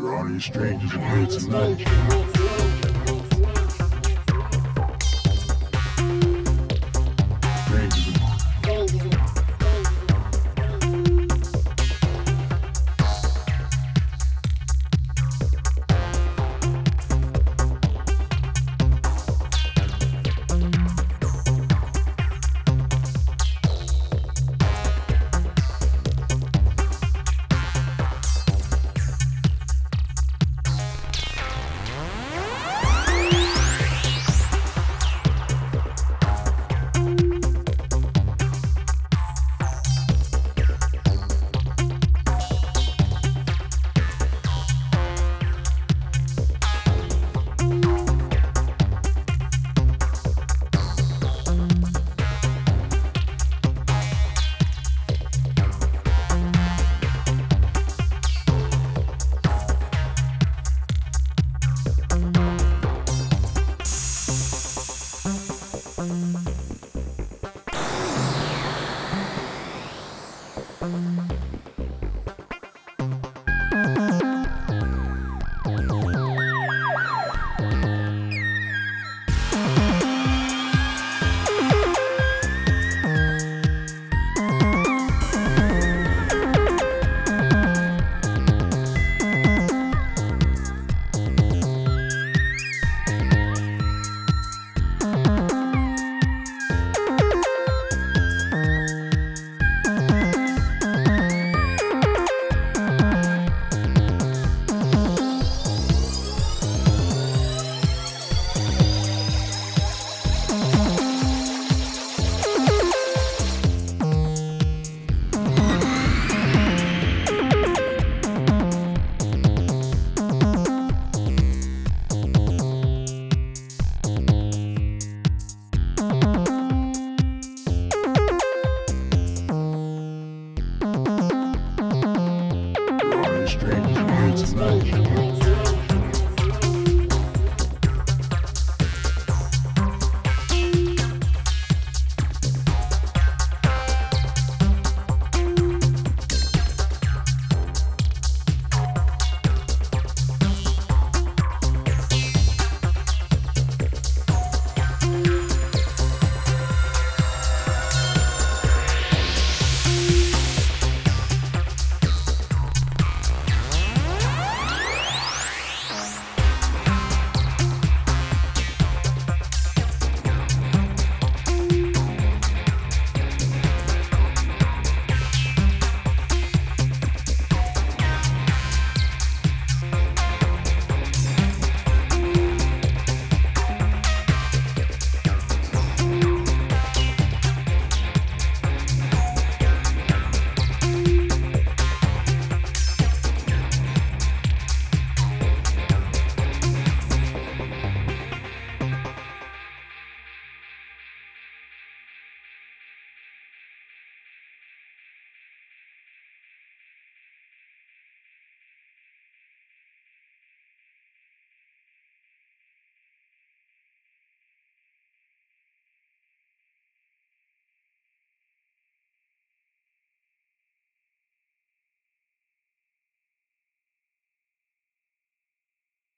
You're all these strangers in here tonight.